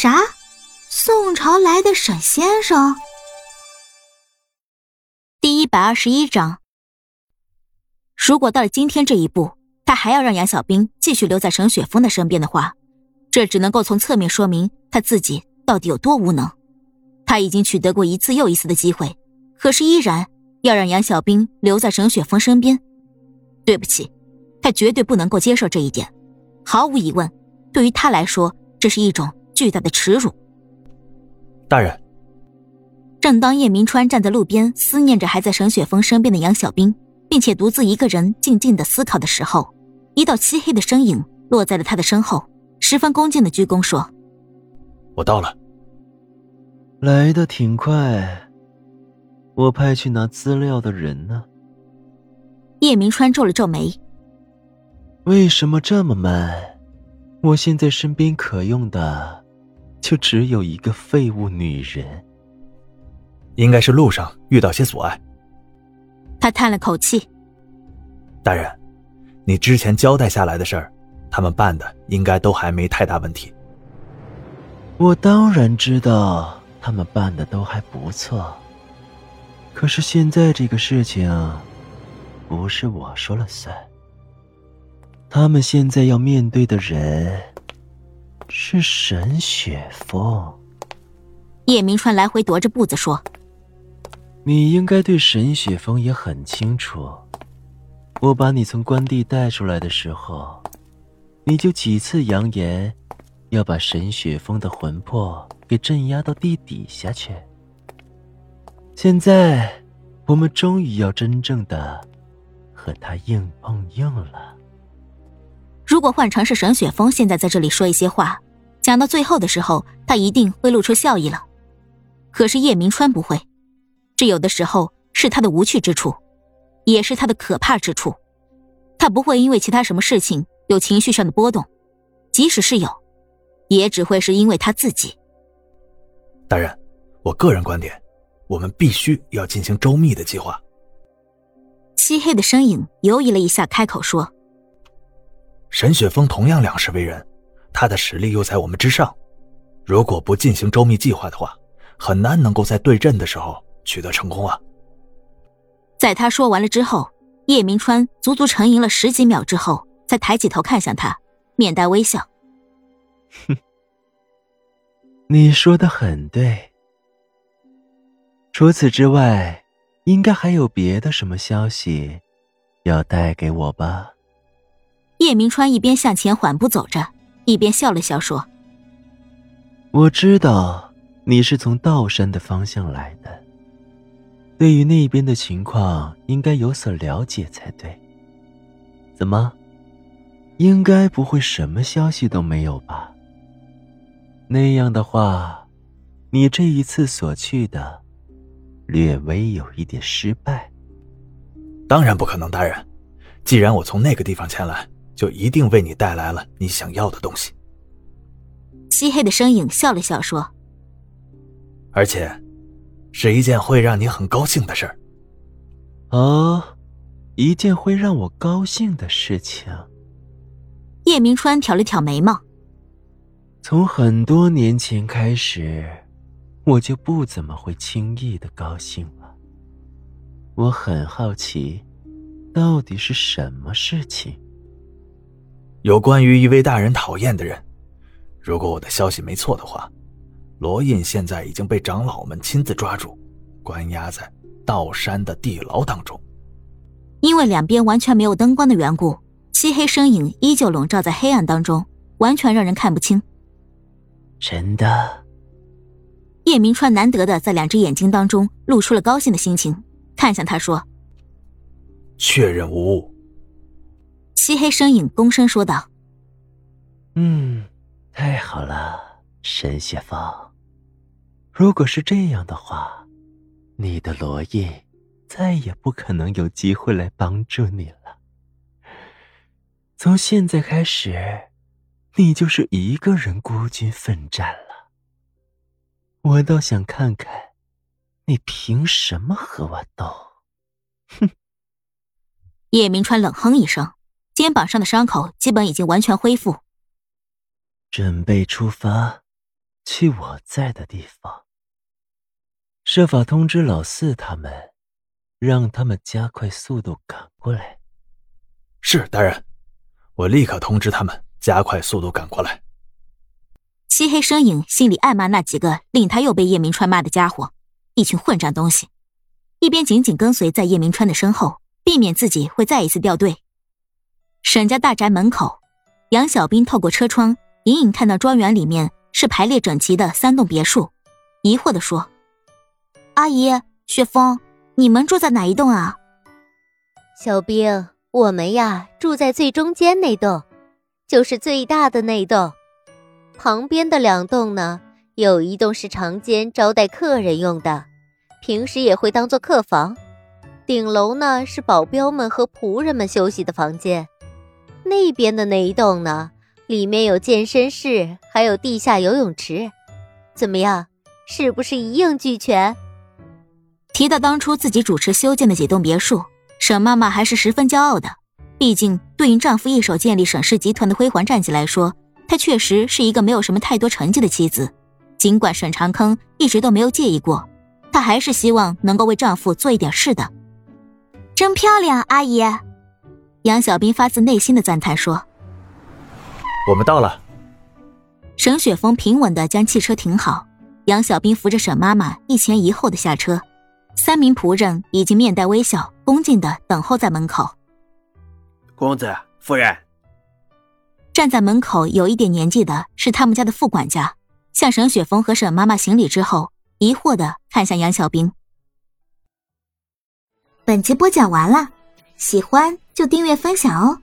啥？宋朝来的沈先生？第一百二十一章。如果到了今天这一步，他还要让杨小兵继续留在沈雪峰的身边的话，这只能够从侧面说明他自己到底有多无能。他已经取得过一次又一次的机会，可是依然要让杨小兵留在沈雪峰身边。对不起，他绝对不能够接受这一点。毫无疑问，对于他来说，这是一种巨大的耻辱。大人，正当叶明川站在路边思念着还在沈雪峰身边的杨小兵，并且独自一个人静静的思考的时候，一道漆黑的身影落在了他的身后，十分恭敬的鞠躬说：“我到了。”来的挺快，我派去拿资料的人呢？叶明川皱了皱眉：“为什么这么慢？我现在身边可用的……”就只有一个废物女人，应该是路上遇到些阻碍。他叹了口气：“大人，你之前交代下来的事儿，他们办的应该都还没太大问题。我当然知道他们办的都还不错，可是现在这个事情不是我说了算，他们现在要面对的人。”是沈雪峰。叶明川来回踱着步子说：“你应该对沈雪峰也很清楚。我把你从关帝带出来的时候，你就几次扬言要把沈雪峰的魂魄给镇压到地底下去。现在，我们终于要真正的和他硬碰硬了。”如果换成是沈雪峰，现在在这里说一些话，讲到最后的时候，他一定会露出笑意了。可是叶明川不会，这有的时候是他的无趣之处，也是他的可怕之处。他不会因为其他什么事情有情绪上的波动，即使是有，也只会是因为他自己。大人，我个人观点，我们必须要进行周密的计划。漆黑的身影犹豫了一下，开口说。沈雪峰同样两世为人，他的实力又在我们之上。如果不进行周密计划的话，很难能够在对阵的时候取得成功啊！在他说完了之后，叶明川足足沉吟了十几秒之后，才抬起头看向他，面带微笑：“哼，你说的很对。除此之外，应该还有别的什么消息要带给我吧？”叶明川一边向前缓步走着，一边笑了笑说：“我知道你是从道山的方向来的，对于那边的情况应该有所了解才对。怎么，应该不会什么消息都没有吧？那样的话，你这一次所去的，略微有一点失败。当然不可能，大人。既然我从那个地方前来。”就一定为你带来了你想要的东西。漆黑的身影笑了笑说：“而且，是一件会让你很高兴的事儿。”哦，一件会让我高兴的事情。叶明川挑了挑眉毛。从很多年前开始，我就不怎么会轻易的高兴了。我很好奇，到底是什么事情。有关于一位大人讨厌的人，如果我的消息没错的话，罗印现在已经被长老们亲自抓住，关押在道山的地牢当中。因为两边完全没有灯光的缘故，漆黑身影依旧笼罩在黑暗当中，完全让人看不清。真的？叶明川难得的在两只眼睛当中露出了高兴的心情，看向他说：“确认无误。”漆黑身影躬身说道：“嗯，太好了，沈雪峰。如果是这样的话，你的罗印再也不可能有机会来帮助你了。从现在开始，你就是一个人孤军奋战了。我倒想看看，你凭什么和我斗？”哼！叶明川冷哼一声。肩膀上的伤口基本已经完全恢复。准备出发，去我在的地方，设法通知老四他们，让他们加快速度赶过来。是大人，我立刻通知他们加快速度赶过来。漆黑身影心里暗骂那几个令他又被叶明川骂的家伙，一群混账东西，一边紧紧跟随在叶明川的身后，避免自己会再一次掉队。沈家大宅门口，杨小兵透过车窗隐隐看到庄园里面是排列整齐的三栋别墅，疑惑地说：“阿姨，雪峰，你们住在哪一栋啊？”小兵，我们呀住在最中间那栋，就是最大的那栋。旁边的两栋呢，有一栋是长间招待客人用的，平时也会当做客房。顶楼呢是保镖们和仆人们休息的房间。那边的那一栋呢，里面有健身室，还有地下游泳池。怎么样，是不是一应俱全？提到当初自己主持修建的几栋别墅，沈妈妈还是十分骄傲的。毕竟，对于丈夫一手建立沈氏集团的辉煌战绩来说，她确实是一个没有什么太多成绩的妻子，尽管沈长坑一直都没有介意过，她还是希望能够为丈夫做一点事的。真漂亮，阿姨。杨小兵发自内心的赞叹说：“我们到了。”沈雪峰平稳的将汽车停好，杨小兵扶着沈妈妈一前一后的下车，三名仆人已经面带微笑、恭敬的等候在门口。公子，夫人。站在门口有一点年纪的是他们家的副管家，向沈雪峰和沈妈妈行礼之后，疑惑的看向杨小兵。本集播讲完了，喜欢就订阅分享哦。